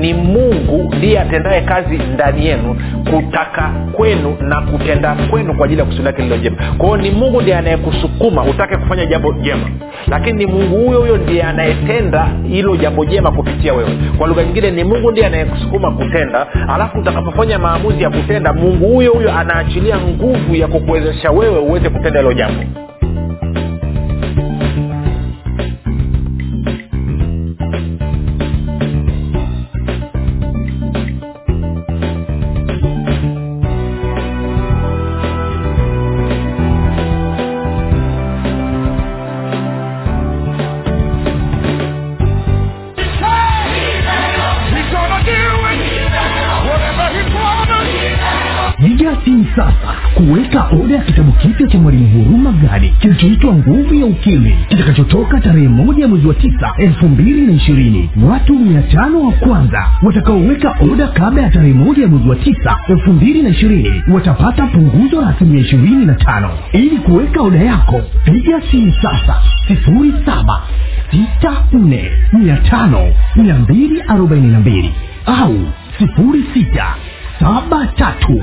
ni mungu ndiye atendaye kazi ndani yenu kutaka kwenu na kutenda kwenu kwa ajili ya kusudi lake lilo jema. Kwa ni mungu ndiye anayekusukuma utake kufanya jambo jema. Lakini ni mungu huyo huyo ndiye anayetenda hilo jambo jema kupitia wewe. Kwa lugha nyingine ni mungu ndiye anayekusukuma kutenda alafu utakapofanya maamuzi ya kutenda mungu huyo huyo anaachilia nguvu ya kukuwezesha wewe uweze kutenda hilo jambo oda ya kitabu kipya cha mwalimu huruma gadi kilichoitwa nguvu ya ukimwi kitakachotoka tarehe moja mwezi wa tisa elfu mbili na ishirini. Watu mia tano wa kwanza watakaoweka oda kabla ya tarehe moja mwezi wa tisa elfu mbili na ishirini watapata punguzo la asilimia ishirini na tano. Ili kuweka oda yako piga simu sasa sifuri saba sita nne mia tano mia mbili arobaini na mbili au sifuri sita saba tatu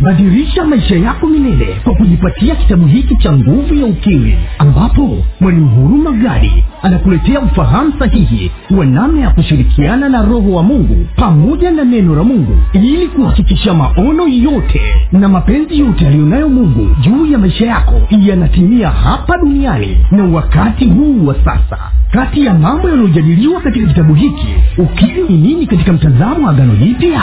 badilisha maisha yako milele kwa kujipatia kitabu hiki cha nguvu ya ukiri ambapo mwalimu huru magari anakuletea ufahamu sahihi wa namna ya kushirikiana na roho wa mungu pamoja na neno la mungu ili kuhakikisha maono yote na mapenzi yote aliyonayo mungu juu ya maisha yako yanatimia hapa duniani na wakati huu wa sasa. Kati ya mambo yanayojadiliwa katika kitabu hiki ukiri ni nini katika mtazamo wa agano jipya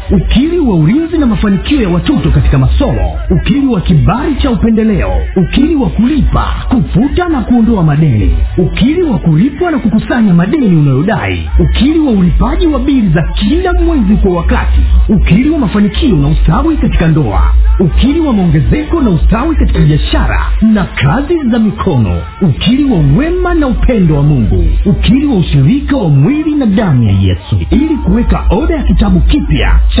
ukili wa ulinzi na mafanikio ya watoto katika masomo ukili wa kibali cha upendeleo ukili wa kulipa kufuta na kuondoa madeni ukili wa kulipwa na kukusanya madeni unayodai ukili wa ulipaji wa bili za kila mwezi kwa wakati ukili wa mafanikio na ustawi katika ndoa ukili wa maongezeko na ustawi katika biashara na kazi za mikono ukili wa wema na upendo wa mungu ukili wa ushirika wa mwili na damu ya yesu. Ili kuweka oda ya kitabu kipya cha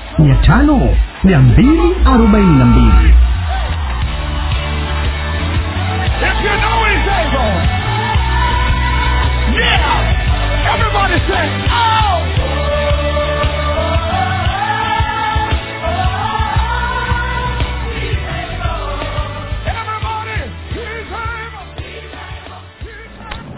mia tano mia mbili arobaini na mbili. Everybody say, oh.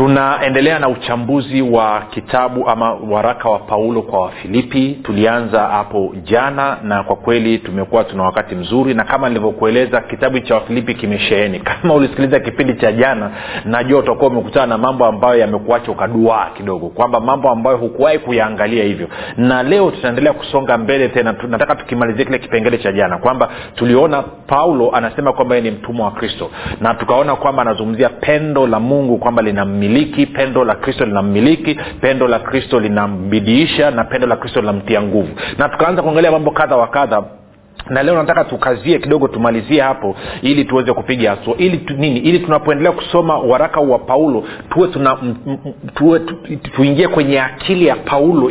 tunaendelea na uchambuzi wa kitabu ama waraka wa paulo kwa wafilipi tulianza hapo jana na kwa kweli tumekuwa tuna wakati mzuri na kama nilivyokueleza kitabu cha wafilipi kimesheheni. Kama ulisikiliza kipindi cha jana najua utakuwa umekutana na mambo ambayo yamekuacha ukaduaa kidogo kwamba mambo ambayo hukuwahi kuyaangalia hivyo. Na leo tutaendelea kusonga mbele tena. Nataka tukimalizia kile kipengele cha jana kwamba tuliona paulo anasema kwamba ye ni mtumwa wa kristo na tukaona kwamba anazungumzia pendo la mungu kwamba linammiliki pendo la kristo linammiliki pendo la kristo linambidiisha na pendo la kristo linamtia nguvu. Na tukaanza kuangalia mambo kadha wa kadha na leo nataka tukazie kidogo tumalizie hapo ili tuweze kupiga hatua. Ili tu, nini? Ili tunapoendelea kusoma waraka wa paulo tuwe tuna m, m, tuwe tu, tuingie kwenye akili ya paulo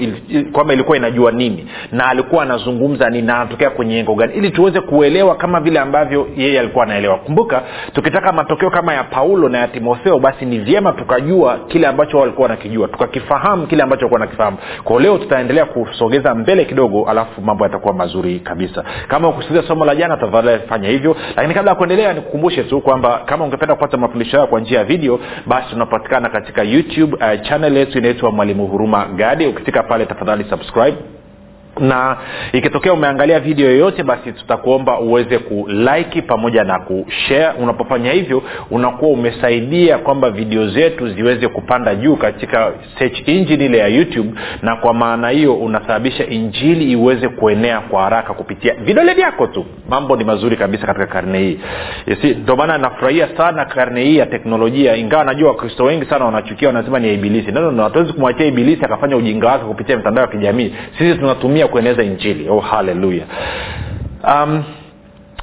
kwamba ilikuwa inajua nini. Na alikuwa anazungumza nini na anatokea kwenye engo gani. Ili tuweze kuelewa kama vile ambavyo yeye alikuwa anaelewa. Kumbuka tukitaka matokeo kama ya paulo na ya timotheo basi ni vyema tukajua kile ambacho walikuwa wanakijua. Tukakifahamu kile ambacho walikuwa wanakifahamu. Kwao leo tutaendelea kusogeza mbele kidogo alafu mambo yatakuwa mazuri kabisa. Kama ukusikiliza somo la jana tafadhali fanya hivyo. Lakini kabla ya kuendelea nikukumbushe tu kwamba kama ungependa kupata mafundisho hayo kwa njia ya video basi tunapatikana katika youtube uh, channel yetu inaitwa mwalimu huruma gadi ukifika pale tafadhali subscribe na ikitokea umeangalia video yoyote basi tutakuomba uweze kuliki pamoja na kushare unapofanya hivyo unakuwa umesaidia kwamba video zetu ziweze kupanda juu katika search engine ile ya youtube na kwa maana hiyo unasababisha injili iweze kuenea kwa haraka kupitia vidole vyako tu. Mambo ni mazuri kabisa katika karne hii. Ndio maana nafurahia sana karne hii ya teknolojia. Ingawa najua wakristo wengi sana wanachukia wanasema ni ibilisi. Hatuwezi kumwachia ibilisi akafanya ujinga wake kupitia mitandao ya kijamii. Sisi tunatumia kueneza injili. Oh haleluya um,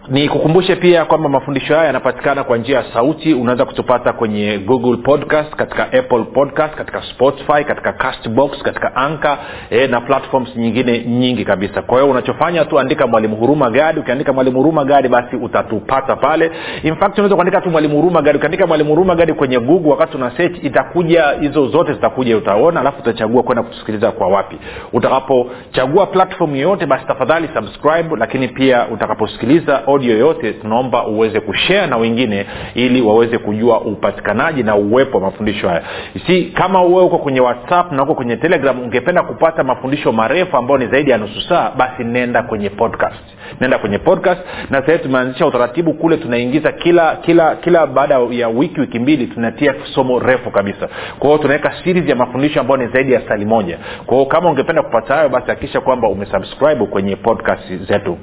ni kukumbushe pia kwamba mafundisho haya yanapatikana kwa njia ya sauti. Unaweza kutupata kwenye google podcast katika apple podcast katika spotify katika castbox katika anka e, na platforms nyingine nyingi kabisa. Kwa hiyo unachofanya tu andika mwalimu huruma gadi. Ukiandika mwalimu huruma gadi basi utatupata pale. In fact unaweza kuandika tu mwalimu huruma gadi. Ukiandika mwalimu huruma gadi kwenye google wakati una search itakuja hizo zote zitakuja utaona alafu utachagua kwenda kusikiliza kwa wapi. Utakapochagua platform yoyote basi tafadhali subscribe lakini pia utakaposikiliza audio yoyote tunaomba uweze kushea na wengine ili waweze kujua upatikanaji na uwepo wa mafundisho haya. Si kama uwe uko kwenye whatsapp na uko kwenye telegram ungependa kupata mafundisho marefu ambayo ni zaidi ya nusu saa basi nenda kwenye podcast. Nenda kwenye podcast na sahii tumeanzisha utaratibu kule tunaingiza kila kila kila baada ya wiki wiki mbili tunatia somo refu kabisa. Kwa tunaweka series ya mafundisho ambayo ni zaidi ya sali moja. Kwa kama ungependa kupata hayo basi hakikisha kwamba umesubscribe kwenye podcast zetu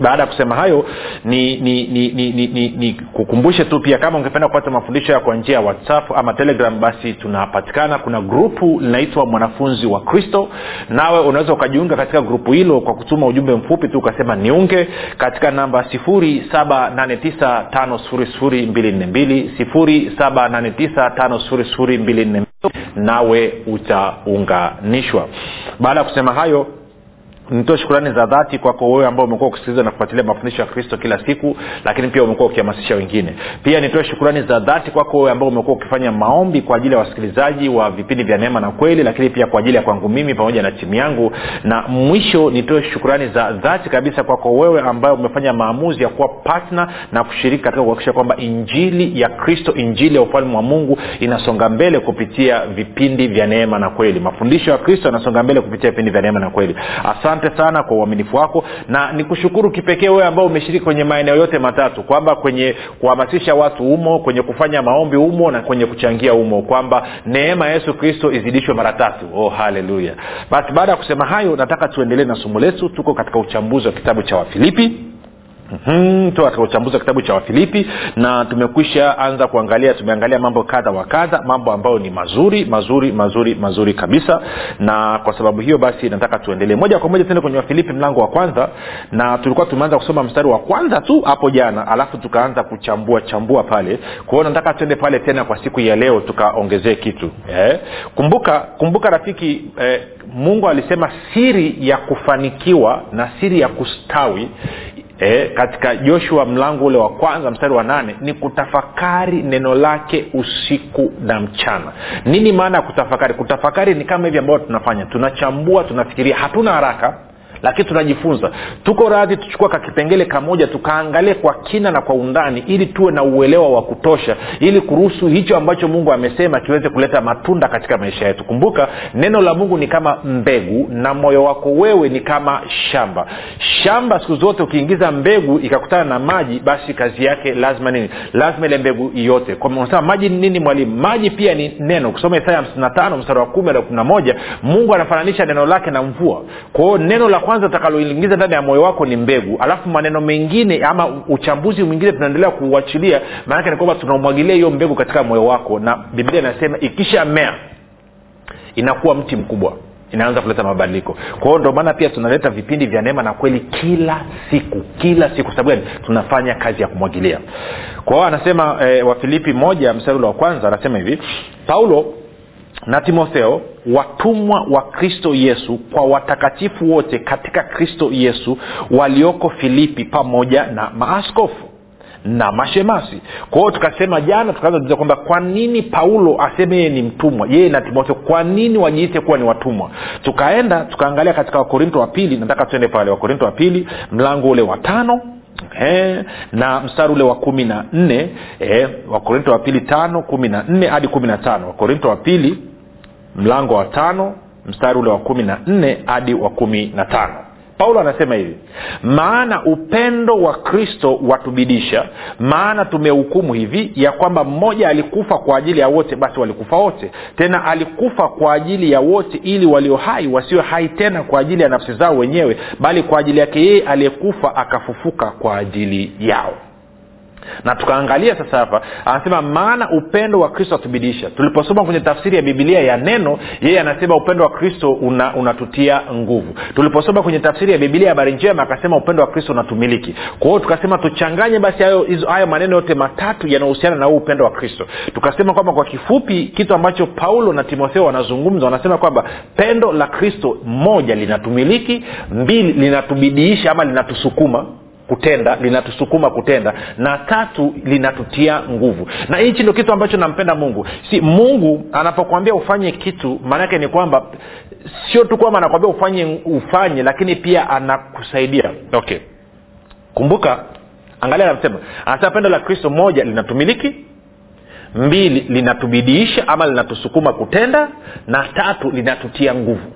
baada ya kusema hayo ni ni ni, ni, ni, ni, ni kukumbushe tu pia kama ungependa kupata mafundisho ya kwa njia ya whatsapp ama telegram basi tunapatikana. Kuna grupu linaitwa mwanafunzi wa kristo. Nawe unaweza ukajiunga katika grupu hilo kwa kutuma ujumbe mfupi tu ukasema niunge katika namba 7895242 nawe utaunganishwa. Baada ya kusema hayo nitoe shukurani za dhati kwako wewe ambao umekuwa ukisikiliza na kufuatilia mafundisho ya kristo kila siku lakini pia umekuwa ukihamasisha wengine. Pia nitoe shukurani za dhati kwako wewe ambao umekuwa ukifanya maombi kwa ajili ya wasikilizaji wa vipindi vya neema na kweli lakini pia kwa ajili ya kwangu mimi pamoja na timu yangu. Na mwisho nitoe shukurani za dhati kabisa kwako wewe ambayo umefanya maamuzi ya kuwa patna na kushiriki katika kuhakikisha kwamba injili ya kristo injili ya ufalme wa mungu inasonga mbele kupitia vipindi vya neema na kweli. Mafundisho ya kristo yanasonga mbele kupitia vipindi vya neema na kweli. Asante asante sana kwa uaminifu wako. Na nikushukuru kipekee wewe ambao umeshiriki kwenye maeneo yote matatu kwamba kwenye kuhamasisha watu umo kwenye kufanya maombi umo na kwenye kuchangia umo kwamba neema ya yesu kristo izidishwe mara tatu. Oh haleluya. Basi baada ya kusema hayo nataka tuendelee na somo letu. Tuko katika uchambuzi wa kitabu cha wafilipi mm-hmm. kitabu cha wafilipi na tumekwisha anza kuangalia tumeangalia mambo kadha wa kadha mambo ambayo ni mazuri mazuri mazuri mazuri kabisa na kwa sababu hiyo basi nataka tuendelee moja kwa moja tende kwenye wafilipi mlango wa kwanza na tulikuwa tumeanza kusoma mstari wa kwanza tu hapo jana alafu tukaanza kuchambua chambua pale kwao nataka tuende pale tena kwa siku ya leo tukaongezee kitu eh? kumbuka kumbuka rafiki eh, mungu alisema siri ya kufanikiwa na siri ya kustawi e, katika joshua mlango ule wa kwanza mstari wa nane ni kutafakari neno lake usiku na mchana. Nini maana ya kutafakari? Kutafakari ni kama hivi ambavyo tunafanya. Tunachambua tunafikiria. Hatuna haraka lakini tunajifunza tuko radhi tuchukua kakipengele kamoja tukaangalie kwa kina na kwa undani ili tuwe na uelewa wa kutosha ili kuruhusu hicho ambacho mungu amesema kiweze kuleta matunda katika maisha yetu. Kumbuka neno la mungu ni kama mbegu na moyo wako wewe ni kama shamba. Shamba siku zote ukiingiza mbegu ikakutana na maji basi kazi yake lazima nini? Lazima ile mbegu iyote unasema maji ni nini mwalimu? Maji pia ni neno. Kusoma isaya 55 mstari wa kumi na kumi mungu anafananisha neno lake na mvua. Kwao neno la kwanza utakaloingiza ndani ya moyo wako ni mbegu. Alafu maneno mengine ama uchambuzi mwingine tunaendelea kuuachilia maanake ni kwamba tunaumwagilia hiyo mbegu katika moyo wako. Na biblia inasema ikisha mea inakuwa mti mkubwa. Inaanza kuleta mabadiliko. Kwa hiyo maana pia tunaleta vipindi vya neema na kweli kila siku. Kila siku. Sababu gani? Tunafanya kazi ya kumwagilia. Kwa hiyo anasema e, wafilipi moja mstari ule wa kwanza anasema hivi paulo na timotheo watumwa wa kristo yesu kwa watakatifu wote katika kristo yesu walioko filipi pamoja na maaskofu na mashemasi. Kwa hiyo tukasema jana tukaanza kwamba kwa nini paulo aseme yeye ni mtumwa? Yeye na timotheo kwa nini wajiite kuwa ni watumwa? Tukaenda tukaangalia katika wakorinto wa pili nataka tuende pale wakorinto wa pili mlango ule wa tano He, na mstari ule wa kumi na nne wakorinto wa pili tano kumi na nne hadi kumi na tano. Wakorinto wa pili mlango wa tano mstari ule wa kumi na nne hadi wa kumi na tano paulo anasema hivi maana upendo wa kristo watubidisha maana tumehukumu hivi ya kwamba mmoja alikufa kwa ajili ya wote basi walikufa wote. Tena alikufa kwa ajili ya wote ili walio hai wasiwe hai tena kwa ajili ya nafsi zao wenyewe bali kwa ajili yake yeye aliyekufa akafufuka kwa ajili yao na tukaangalia sasa hapa anasema maana upendo wa kristo atubidisha tuliposoma kwenye tafsiri ya bibilia ya neno yeye anasema upendo wa kristo una, unatutia nguvu. Tuliposoma kwenye tafsiri ya bibilia ya habari njema akasema upendo wa kristo unatumiliki. Kwa hiyo tukasema tuchanganye basi hayo, hayo maneno yote matatu yanayohusiana na huu upendo wa kristo. Tukasema kwamba kwa kifupi kitu ambacho paulo na timotheo wanazungumza wanasema kwamba pendo la kristo moja linatumiliki mbili linatubidiisha ama linatusukuma kutenda linatusukuma kutenda na tatu linatutia nguvu. Na hichi ndio kitu ambacho nampenda mungu. Si mungu anapokwambia ufanye kitu maanaake ni kwamba sio tu kwamba anakwambia ufanye ufanye lakini pia anakusaidia. Okay. Kumbuka angalia anasema anasema pendo la kristo moja linatumiliki mbili linatubidiisha ama linatusukuma kutenda na tatu linatutia nguvu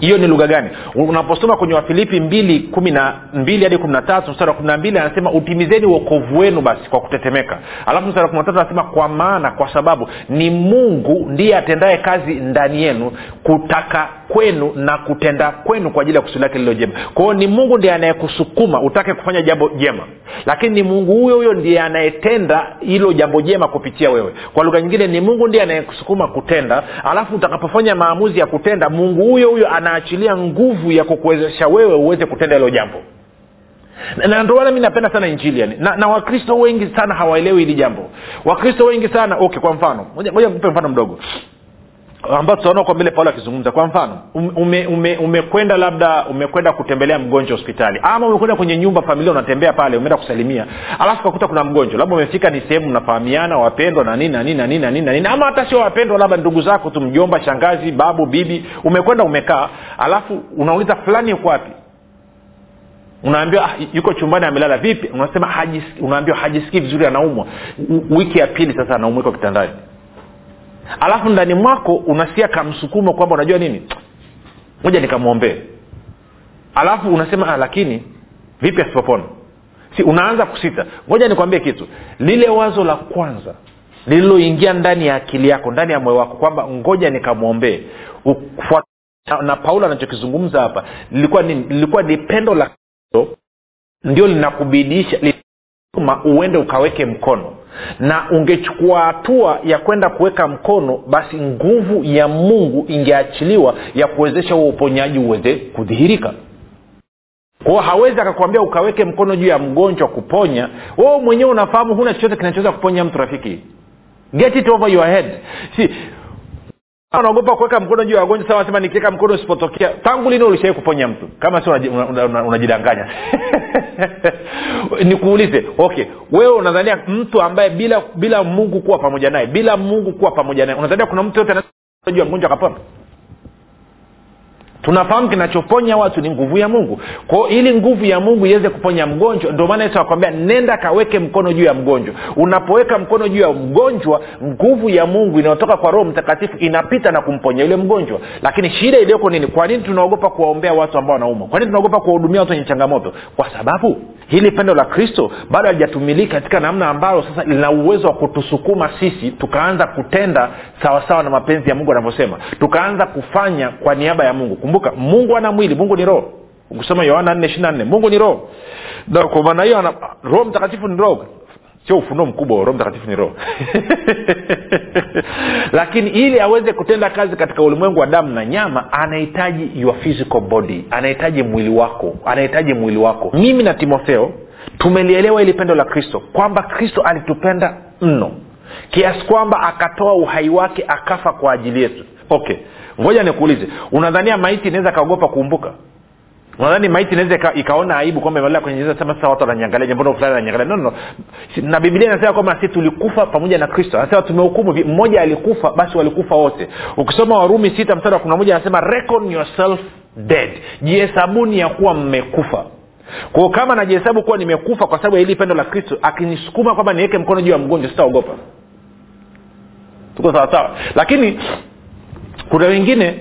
hiyo ni lugha gani? Unaposoma kwenye wafilipi mbili kumi na mbili hadi kumi na tatu mstari wa kumi na mbili anasema utimizeni uokovu wenu basi kwa kutetemeka. Alafu mstari wa kumi na tatu anasema kwa maana kwa sababu ni mungu ndiye atendaye kazi ndani yenu kutaka kwenu na kutenda kwenu kwa ajili ya kusudi lake lilo jema. Kwa ni mungu ndiye anayekusukuma utake kufanya jambo jema. Lakini ni mungu huyo huyo ndiye anayetenda hilo jambo jema kupitia wewe. Kwa lugha nyingine ni mungu ndiye anayekusukuma kutenda. Alafu utakapofanya maamuzi ya kutenda mungu huyo huyo anaachilia nguvu ya kukuwezesha wewe uweze kutenda hilo jambo. Na maana mi napenda sana injili yani. Na, na wakristo wengi sana hawaelewi hili jambo. Wakristo wengi sana okay kwa mfano moja nikupe mfano mdogo ambao tutaona kwa mbele paulo akizungumza. Kwa mfano umekwenda ume, ume labda umekwenda kutembelea mgonjwa hospitali ama umekwenda kwenye nyumba familia unatembea pale umeenda kusalimia alafu kakuta kuna mgonjwa labda umefika ni sehemu mnafahamiana wapendwa na nini na nini na nini na nini na nini ama hata sio wapendwa labda ndugu zako tu mjomba shangazi babu bibi umekwenda umekaa alafu unauliza fulani yuko wapi? Unaambiwa ah, yuko chumbani amelala vipi? Unasema hajisiki, unaambiwa hajisikii vizuri anaumwa. Wiki ya pili sasa anaumwa iko kitandani alafu ndani mwako unasikia kamsukumo kwamba unajua nini? Moja nikamwombee alafu unasema ah, lakini vipi asipopona? Si unaanza kusita. Ngoja nikwambie kitu. Lile wazo la kwanza lililoingia ndani ya akili yako ndani ya moyo wako kwamba ngoja nikamwombee na paulo anachokizungumza hapa lilikuwa ni, lilikuwa ni pendo la ndio linakubidisha linakuma uende ukaweke mkono na ungechukua hatua ya kwenda kuweka mkono basi nguvu ya mungu ingeachiliwa ya kuwezesha huo uponyaji uweze kudhihirika. Kwao hawezi akakwambia ukaweke mkono juu ya mgonjwa kuponya. Wewe mwenyewe unafahamu huna chochote kinachoweza kuponya mtu rafiki. Get it over your head. Si unaogopa kuweka mkono juu ya wagonjwa sawa sema nikiweka mkono usipotokea. Tangu lini ulishawai kuponya mtu? Kama sio unajidanganya una, una, nikuulize okay wewe unadhania mtu ambaye bila bila mungu kuwa pamoja naye bila mungu kuwa pamoja naye unadhania kuna mtu yote ya mgonjwa akapona tunafahamu kinachoponya watu ni nguvu ya mungu. Kwao ili nguvu ya mungu iweze kuponya mgonjwa ndio maana yesu akwambia nenda kaweke mkono juu ya mgonjwa. Unapoweka mkono juu ya mgonjwa nguvu ya mungu inayotoka kwa roho mtakatifu inapita na kumponya yule mgonjwa. Lakini shida iliyoko nini? Kwa nini tunaogopa kuwaombea watu ambao wanaumwa? Kwa nini tunaogopa kuwahudumia watu wenye changamoto? Kwa sababu hili pendo la kristo bado halijatumilika katika namna ambayo sasa lina uwezo wa kutusukuma sisi tukaanza kutenda sawasawa na mapenzi ya mungu anavyosema. Tukaanza kufanya kwa niaba ya mungu kumbuka mungu ana mwili mungu ni roho. Ukisoma yohana mungu ni roho. Kwa maana hiyo roho mtakatifu ni roho. Sio ufunuo mkubwa roho mtakatifu ni roho. Lakini ili aweze kutenda kazi katika ulimwengu wa damu na nyama anahitaji your physical body. Anahitaji mwili wako. Anahitaji mwili wako. Mimi na timotheo tumelielewa ili pendo la kristo kwamba kristo alitupenda mno kiasi kwamba akatoa uhai wake akafa kwa ajili yetu okay ngoja nikuulize unadhania maiti inaweza kaogopa kuumbuka? Unadhani maiti inaweza ikaona aibu kwamba imelala kwenye jeneza sema sasa watu wananiangalia mbona fulani ananiangalia no, no, na biblia inasema kwamba sisi tulikufa pamoja na kristo. Anasema tumehukumu mmoja alikufa basi walikufa wote. Ukisoma warumi sita mstari wa kumi na moja anasema reckon yourself dead. Jihesabuni ya kuwa mmekufa. Kwao kama najihesabu kuwa nimekufa kwa sababu ya hili pendo la kristo akinisukuma kwamba niweke mkono juu ya mgonjwa sitaogopa. Tuko sawasawa lakini kuna wengine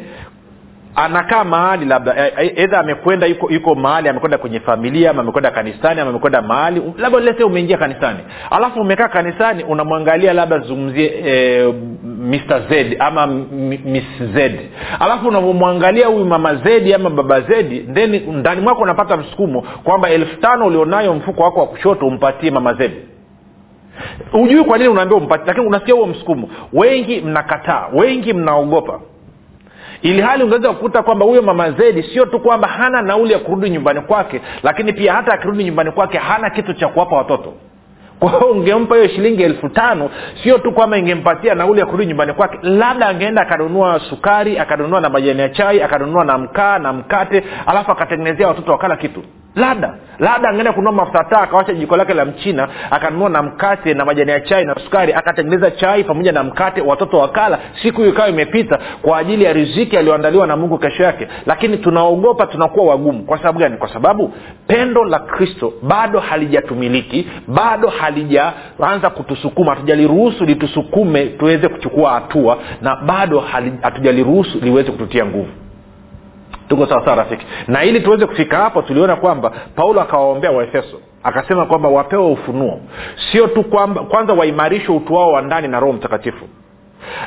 anakaa mahali labda edha amekwenda yuko, yuko mahali amekwenda kwenye familia ama amekwenda kanisani ama amekwenda mahali labda lese umeingia kanisani. Alafu umekaa kanisani unamwangalia labda zungumzie e, mr z ama miss z. Alafu unavyomwangalia huyu mama zedi ama baba zedi then ndani mwako unapata msukumo kwamba elfu tano ulionayo mfuko wako wa kushoto umpatie mama zedi hujui kwa nini unaambia umpatie lakini unasikia huo msukumo. Wengi mnakataa wengi mnaogopa. Ili hali ungeweza kukuta kwamba huyo mama zedi sio tu kwamba hana nauli ya kurudi nyumbani kwake lakini pia hata akirudi nyumbani kwake hana kitu cha kuwapa watoto. Kwa hiyo ungempa hiyo shilingi elfu tano sio tu kwamba ingempatia nauli ya kurudi nyumbani kwake labda angeenda akanunua sukari akanunua na majani ya chai akanunua na mkaa na mkate alafu akatengenezea watoto wakala kitu labda labda angeenda kununua mafuta taa akawacha jiko lake la mchina akanunua na mkate na majani ya chai na sukari akatengeneza chai pamoja na mkate watoto wakala. Siku hiyo ikawa imepita kwa ajili ya riziki aliyoandaliwa na mungu kesho yake. Lakini tunaogopa tunakuwa wagumu. Kwa sababu gani? Kwa sababu pendo la kristo bado halijatumiliki bado halijaanza kutusukuma. Hatujaliruhusu litusukume tuweze kuchukua hatua na bado hatujaliruhusu liweze kututia nguvu tuko sawasawa rafiki. Na ili tuweze kufika hapo tuliona kwamba paulo akawaombea waefeso. Akasema kwamba wapewe ufunuo. Sio tu kwamba kwanza waimarishwe utu wao wa ndani na roho mtakatifu.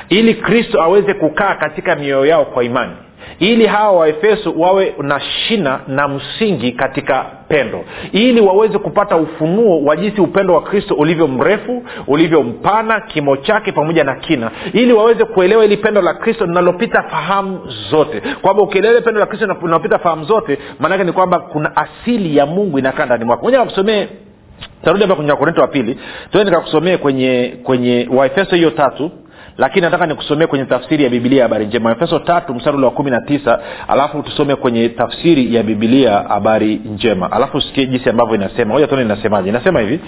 Ili kristo aweze kukaa katika mioyo yao kwa imani ili hawa waefeso wawe na shina na msingi katika pendo. Ili waweze kupata ufunuo wa jinsi upendo wa kristo ulivyo mrefu ulivyo mpana kimo chake pamoja na kina. Ili waweze kuelewa ili pendo la kristo linalopita fahamu zote. Kwamba ukielewa pendo la kristo linalopita fahamu zote maanake ni kwamba kuna asili ya mungu inakaa ndani mwako. Moja nakusomee tarudi hapa kwenye wakorinto wa pili. Tuende nikakusomee kwenye kwenye waefeso hiyo tatu lakini nataka nikusomee kwenye tafsiri ya bibilia habari njema. Efeso tatu mstari wa kumi na tisa alafu tusome kwenye tafsiri ya bibilia habari njema. Alafu sikie jinsi ambavyo inasema. Moja tuone inasemaje. Inasema hivi.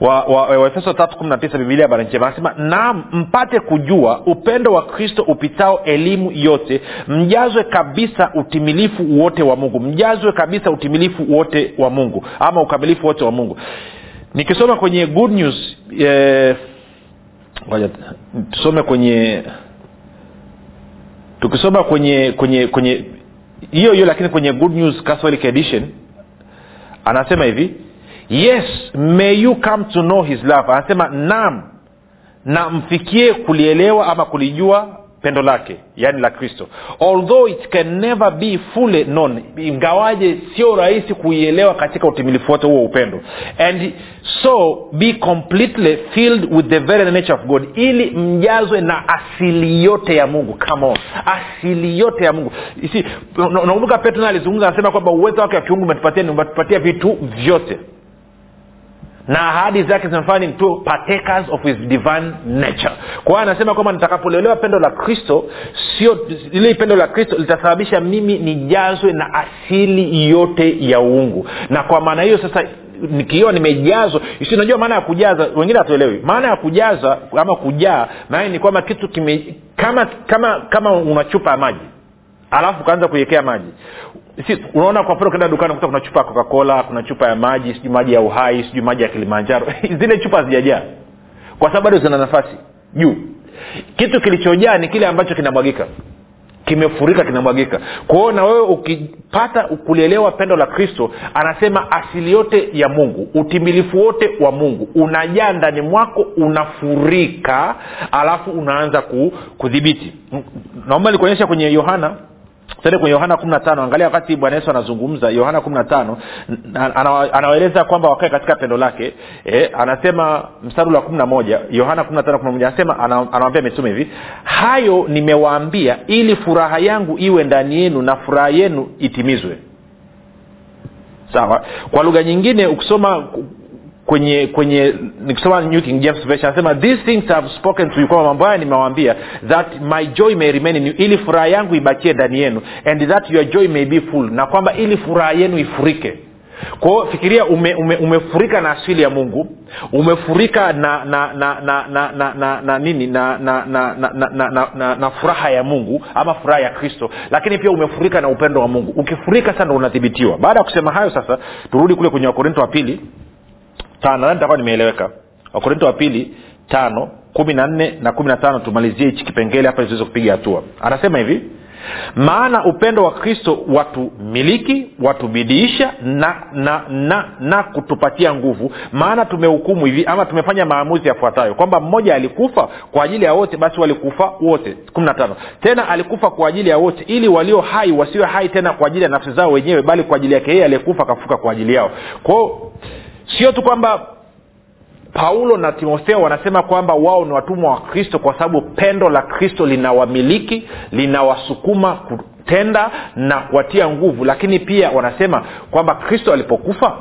Waefeso wa, wa, wa tisa bibilia habari njema. Anasema naam mpate kujua upendo wa kristo upitao elimu yote mjazwe kabisa utimilifu wote wa mungu mjazwe kabisa utimilifu wote wa mungu ama ukamilifu wote wa mungu. Nikisoma kwenye good news eh, ngoja tusome kwenye tukisoma kwenye kwenye kwenye hiyo hiyo lakini kwenye good news catholic edition anasema hivi yes may you come to know his love. Anasema nam na mfikie kulielewa ama kulijua pendo lake yaani la kristo. Although it can never be fully known ingawaje sio rahisi kuielewa katika utimilifu wote huo upendo. And so be completely filled with the very nature of god ili mjazwe na asili yote ya mungu. Come on. Asili yote ya mungu. Nakumbuka petro alizungumza anasema kwamba uwezo wake wa kiungu umetupatia umetupatia vitu vyote na ahadi zake zinafanya ni tu partakers of his divine nature. Kwa hiyo anasema kwamba nitakapolelewa pendo la kristo sio ile pendo la kristo litasababisha mimi nijazwe na asili yote ya uungu. Na kwa maana hiyo sasa nikiwa nimejazwa si unajua maana ya kujaza wengine hatuelewi. Maana ya kujaza ama kujaa maana ni kwamba kitu kime kama kama kama una maji alafu ukaanza kuiwekea maji si unaona kwa mfano ukienda dukani kuta kuna chupa ya coca-cola kuna chupa ya maji sijui maji ya uhai sijui maji ya kilimanjaro. Zile chupa hazijajaa. Kwa sababu bado zina nafasi. Juu. Kitu kilichojaa ni kile ambacho kinamwagika. Kimefurika kinamwagika. Kwahio na wewe ukipata kulielewa pendo la kristo anasema asili yote ya mungu utimilifu wote wa mungu unajaa ndani mwako unafurika alafu unaanza kudhibiti. Naomba nikuonyesha kwenye yohana tende kwenye yohana kumi na tano angalia wakati bwana yesu anazungumza. Yohana kumi na tano anawaeleza kwamba wakae katika pendo lake. E, anasema mstari wa kumi na moja yohana kumi na tano kumi na moja anasema anawambia mitume hivi hayo nimewaambia ili furaha yangu iwe ndani yenu na furaha yenu itimizwe. Sawa? Kwa lugha nyingine ukisoma kwenye kwenye nikisoma new king james version anasema these things have spoken to you kwamba mambo haya nimewaambia that my joy may remain in you ili furaha yangu ibakie ndani yenu and that your joy may be full na kwamba ili furaha yenu ifurike kwao fikiria ume, ume, umefurika na asili ya mungu umefurika na na na na na na, na, na nini na na na, na, na, na, na, furaha ya mungu ama furaha ya kristo lakini pia umefurika na upendo wa mungu ukifurika sana unadhibitiwa baada ya kusema hayo sasa turudi kule kwenye wakorinto wa pili nadhani nimeeleweka. Wakorinto wa pili tano kumi na nne na kumi na tano tumalizie hichi kipengele hapa ziweze kupiga hatua. Anasema hivi maana upendo wa kristo watumiliki watubidiisha na na na na kutupatia nguvu. Maana tumehukumu hivi ama tumefanya maamuzi yafuatayo. Kwamba mmoja alikufa kwa ajili ya wote basi walikufa wote. kumi na tano. Tena alikufa kwa ajili ya wote ili walio hai wasiwe hai tena kwa ajili ya nafsi zao wenyewe bali kwa ajili yake yeye aliyekufa akafuka kwa ajili yao. Kwao sio tu kwamba paulo na timotheo wanasema kwamba wao ni watumwa wa kristo kwa sababu pendo la kristo linawamiliki linawasukuma kutenda na kuwatia nguvu lakini pia wanasema kwamba kristo alipokufa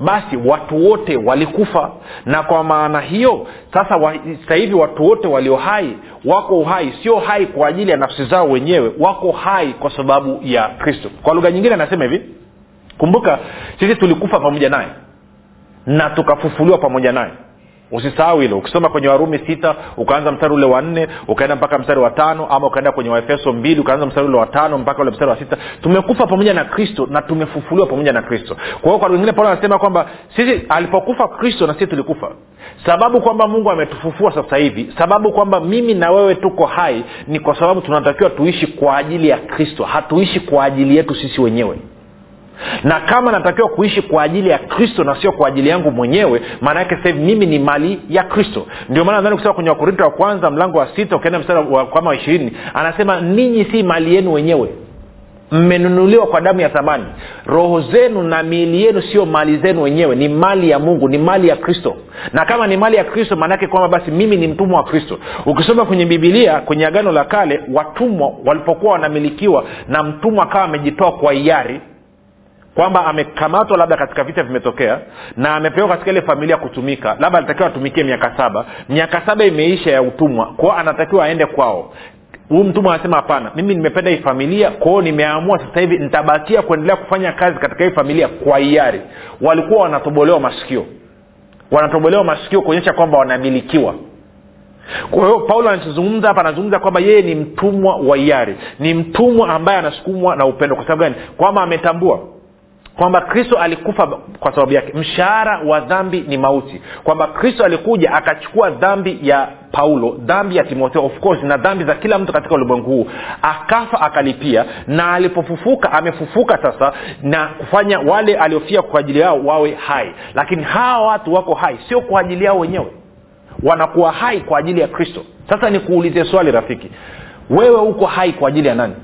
basi watu wote walikufa. Na kwa maana hiyo sasa wa, hivi watu wote walio hai wako uhai sio hai kwa ajili ya nafsi zao wenyewe wako hai kwa sababu ya kristo. Kwa lugha nyingine anasema hivi kumbuka sisi tulikufa pamoja naye na tukafufuliwa pamoja naye. Usisahau hilo. Ukisoma kwenye warumi sita ukaanza mstari ule wa nne ukaenda mpaka mstari wa tano ama ukaenda kwenye waefeso mbili ukaanza mstari ule wa tano mpaka ule mstari wa sita. Tumekufa pamoja na kristo na tumefufuliwa pamoja na kristo. Kwa hiyo kwa wengine paulo anasema kwamba sisi alipokufa kristo na sisi tulikufa. Sababu kwamba mungu ametufufua sasa hivi sababu kwamba mimi na wewe tuko hai ni kwa sababu tunatakiwa tuishi kwa ajili ya kristo. Hatuishi kwa ajili yetu sisi wenyewe na kama natakiwa kuishi kwa ajili ya kristo na sio kwa ajili yangu mwenyewe maana yake sahivi mimi ni mali ya kristo. Ndio maana nadhani kusema kwenye wakorinto wa kwanza mlango wa sita ukienda mstari wa kama ishirini anasema ninyi si mali yenu wenyewe. Mmenunuliwa kwa damu ya thamani. Roho zenu na miili yenu sio mali zenu wenyewe ni mali ya mungu ni mali ya kristo. Na kama ni mali ya kristo maanaake kwamba basi mimi ni mtumwa wa kristo. Ukisoma kwenye bibilia kwenye agano la kale watumwa walipokuwa wanamilikiwa na mtumwa akawa amejitoa kwa hiari kwamba amekamatwa labda katika vita vimetokea na amepewa katika ile familia kutumika. Labda alitakiwa atumikie miaka saba. Miaka saba imeisha ya utumwa. Kwao anatakiwa aende kwao. Huu mtumwa anasema hapana mimi nimependa hii familia kwao nimeamua sasa hivi nitabakia kuendelea kufanya kazi katika hii familia kwa hiari. Walikuwa wanatobolewa masikio. Wanatobolewa masikio kuonyesha kwamba wanamilikiwa. Kwa hiyo paulo anachozungumza hapa anazungumza kwamba yeye ni mtumwa wa hiari. Ni mtumwa ambaye anasukumwa na upendo. Kwa sababu gani? Kwamba ametambua kwamba kristo alikufa kwa sababu yake. Mshahara wa dhambi ni mauti. Kwamba kristo alikuja akachukua dhambi ya paulo dhambi ya timotheo of course na dhambi za kila mtu katika ulimwengu huu. Akafa akalipia na alipofufuka amefufuka sasa na kufanya wale aliofia kwa ajili yao wawe hai. Lakini hawa watu wako hai sio kwa ajili yao wenyewe. Wanakuwa hai kwa ajili ya kristo. Sasa nikuulize swali rafiki. Wewe uko hai kwa ajili ya nani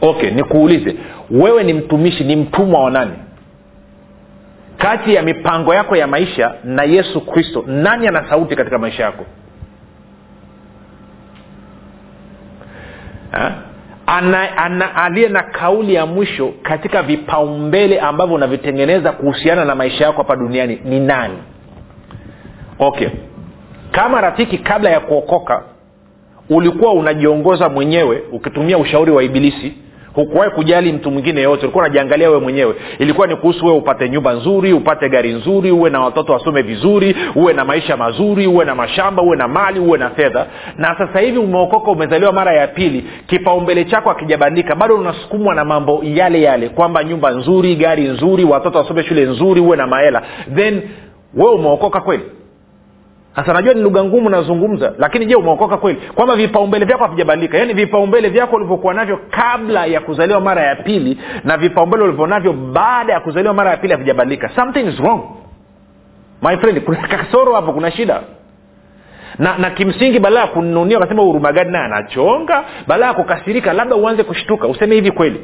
okay nikuulize. Wewe ni mtumishi ni mtumwa wa nani? Kati ya mipango yako ya maisha na yesu kristo nani ana sauti katika maisha yako? Ana, ana aliye na kauli ya mwisho katika vipaumbele ambavyo unavitengeneza kuhusiana na maisha yako hapa duniani ni nani? Okay. Kama rafiki kabla ya kuokoka ulikuwa unajiongoza mwenyewe ukitumia ushauri wa ibilisi hukuwahi kujali mtu mwingine yoyote ulikuwa unajiangalia wewe mwenyewe. Ilikuwa ni kuhusu wewe upate nyumba nzuri upate gari nzuri uwe na watoto wasome vizuri uwe na maisha mazuri uwe na mashamba uwe na mali uwe na fedha. Na sasa hivi umeokoka umezaliwa mara ya pili kipaumbele chako akijabandika bado unasukumwa na mambo yale yale kwamba nyumba nzuri gari nzuri watoto wasome shule nzuri uwe na mahela. Then wewe umeokoka kweli sasa najua ni lugha ngumu nazungumza lakini je umeokoka kweli? Kwamba vipaumbele vyako havijabadilika. Yaani vipaumbele vyako ulivyokuwa navyo kabla ya kuzaliwa mara ya pili na vipaumbele ulivyonavyo baada ya kuzaliwa mara ya pili havijabadilika. Something is wrong. My friend kuna kasoro hapo kuna shida. Na na kimsingi badala ya kununia ukasema hurumagadi naye anachonga. Badala ya kukasirika labda uanze kushtuka. Useme hivi kweli.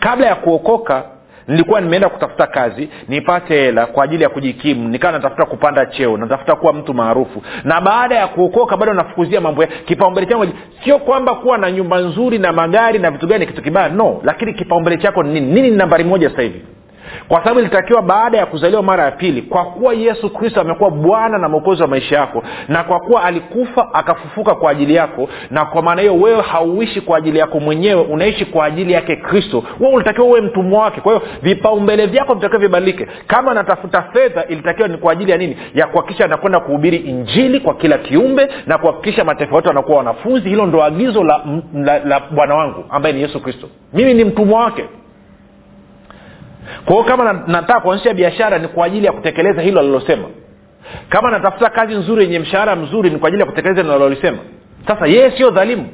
Kabla ya kuokoka nilikuwa nimeenda kutafuta kazi nipate hela kwa ajili ya kujikimu nikawa natafuta kupanda cheo natafuta kuwa mtu maarufu. Na baada ya kuokoka bado nafukuzia mambo ya kipaumbele changu. Sio kwamba kuwa na nyumba nzuri na magari na vitu gani kitu kibaya no. Lakini kipaumbele chako ni nini? Nini ni nambari moja sasa hivi kwa sababu ilitakiwa baada ya kuzaliwa mara ya pili kwa kuwa yesu kristo amekuwa bwana na mwokozi wa maisha yako na kwa kuwa alikufa akafufuka kwa ajili yako na kwa maana hiyo wewe hauishi kwa ajili yako mwenyewe unaishi kwa ajili yake kristo. Wewe ulitakiwa uwe mtumwa wake. Kwa hiyo vipaumbele vyako vitakiwa vibadilike. Kama natafuta fedha ilitakiwa ni kwa ajili ya nini? Ya kuhakikisha anakwenda kuhubiri injili kwa kila kiumbe na kuhakikisha mataifa yote wanakuwa wanafunzi. Hilo ndo agizo la, la, la bwana wangu ambaye ni yesu kristo. Mimi ni mtumwa wake kwa hiyo kama nataka kuanzisha biashara ni kwa ajili ya kutekeleza hilo alilosema. Kama natafuta kazi nzuri yenye mshahara mzuri ni kwa ajili ya kutekeleza nalolisema sasa yeye sio dhalimu.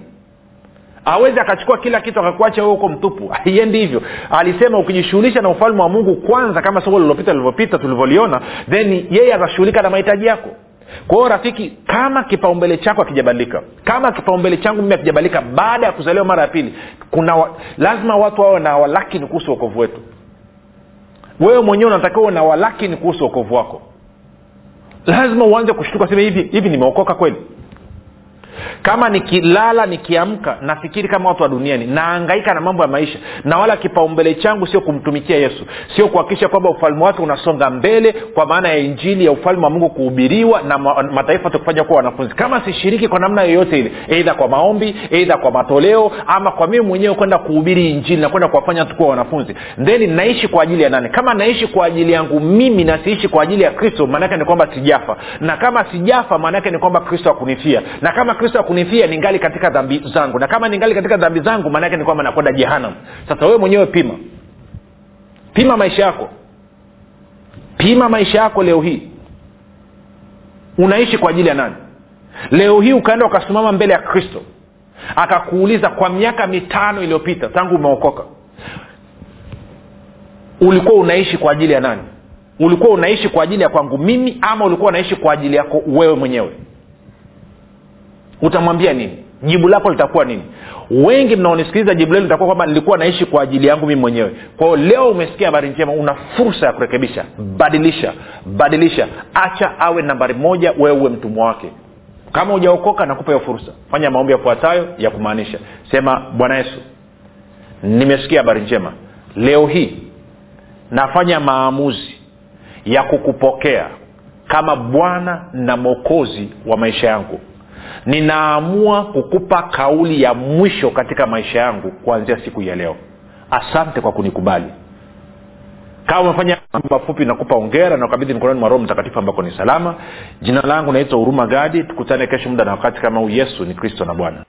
Awezi akachukua kila kitu akakuacha huko mtupu. Haiendi hivyo. Alisema ukijishughulisha na ufalme wa mungu kwanza kama soko lililopita lilivyopita tulivyoliona then yeye atashughulika na mahitaji yako. Kwa rafiki kama kipaumbele chako akijabadilika kama kipaumbele changu mimi akijabadilika baada ya kuzaliwa mara ya pili kuna wa, lazima watu wawe na walakini kuhusu uokovu wetu wewe mwenyewe unatakiwa una na walakini kuhusu wokovu wako. Lazima uanze kushtuka sema hivi hivi nimeokoka kweli kama nikilala nikiamka nafikiri kama watu wa duniani naangaika na mambo ya maisha na wala kipaumbele changu sio kumtumikia yesu sio kuhakikisha kwamba ufalme wake unasonga mbele kwa maana ya injili ya ufalme wa mungu kuhubiriwa na mataifa tukufanya kuwa wanafunzi. Kama sishiriki kwa namna yoyote ile eidha kwa maombi eidha kwa matoleo ama kwa mimi mwenyewe kwenda kuhubiri injili na kwenda kuwafanya tukuwa wanafunzi then naishi kwa ajili ya nani? Kama naishi kwa ajili yangu mimi na siishi kwa ajili ya kristo maanaake ni kwamba sijafa. Na kama sijafa maanaake ni kwamba kristo akunifia na kama kristo akunifia ningali katika dhambi zangu. Na kama ningali katika dhambi zangu maanaake ni kwamba nakwenda jehanam sasa wewe mwenyewe pima. Pima maisha yako. Pima maisha yako leo hii. Unaishi kwa ajili ya nani? Leo hii ukaenda ukasimama mbele ya kristo akakuuliza kwa miaka mitano iliyopita tangu umeokoka ulikuwa unaishi kwa ajili ya nani? Ulikuwa unaishi kwa ajili ya kwangu mimi ama ulikuwa unaishi kwa ajili yako wewe mwenyewe utamwambia nini? Jibu lako litakuwa nini? Wengi mnaonisikiliza jibu lenu litakuwa kwamba nilikuwa naishi kwa ajili yangu mii mwenyewe. Kwao leo umesikia habari njema una fursa ya kurekebisha. Badilisha badilisha. Acha awe nambari moja wewe uwe mtumwa wake. Kama hujaokoka nakupa hiyo fursa. Fanya maombi yafuatayo ya kumaanisha. Sema bwana yesu nimesikia habari njema. Leo hii nafanya maamuzi ya kukupokea kama bwana na mwokozi wa maisha yangu ninaamua kukupa kauli ya mwisho katika maisha yangu kuanzia siku ya leo. Asante kwa kunikubali. Kama umefanya mafupi nakupa ongera na ukabidhi mikononi mwa roho mtakatifu ambako ni salama. Jina langu naitwa huruma gadi. Tukutane kesho muda na wakati kama huu. Yesu ni kristo na bwana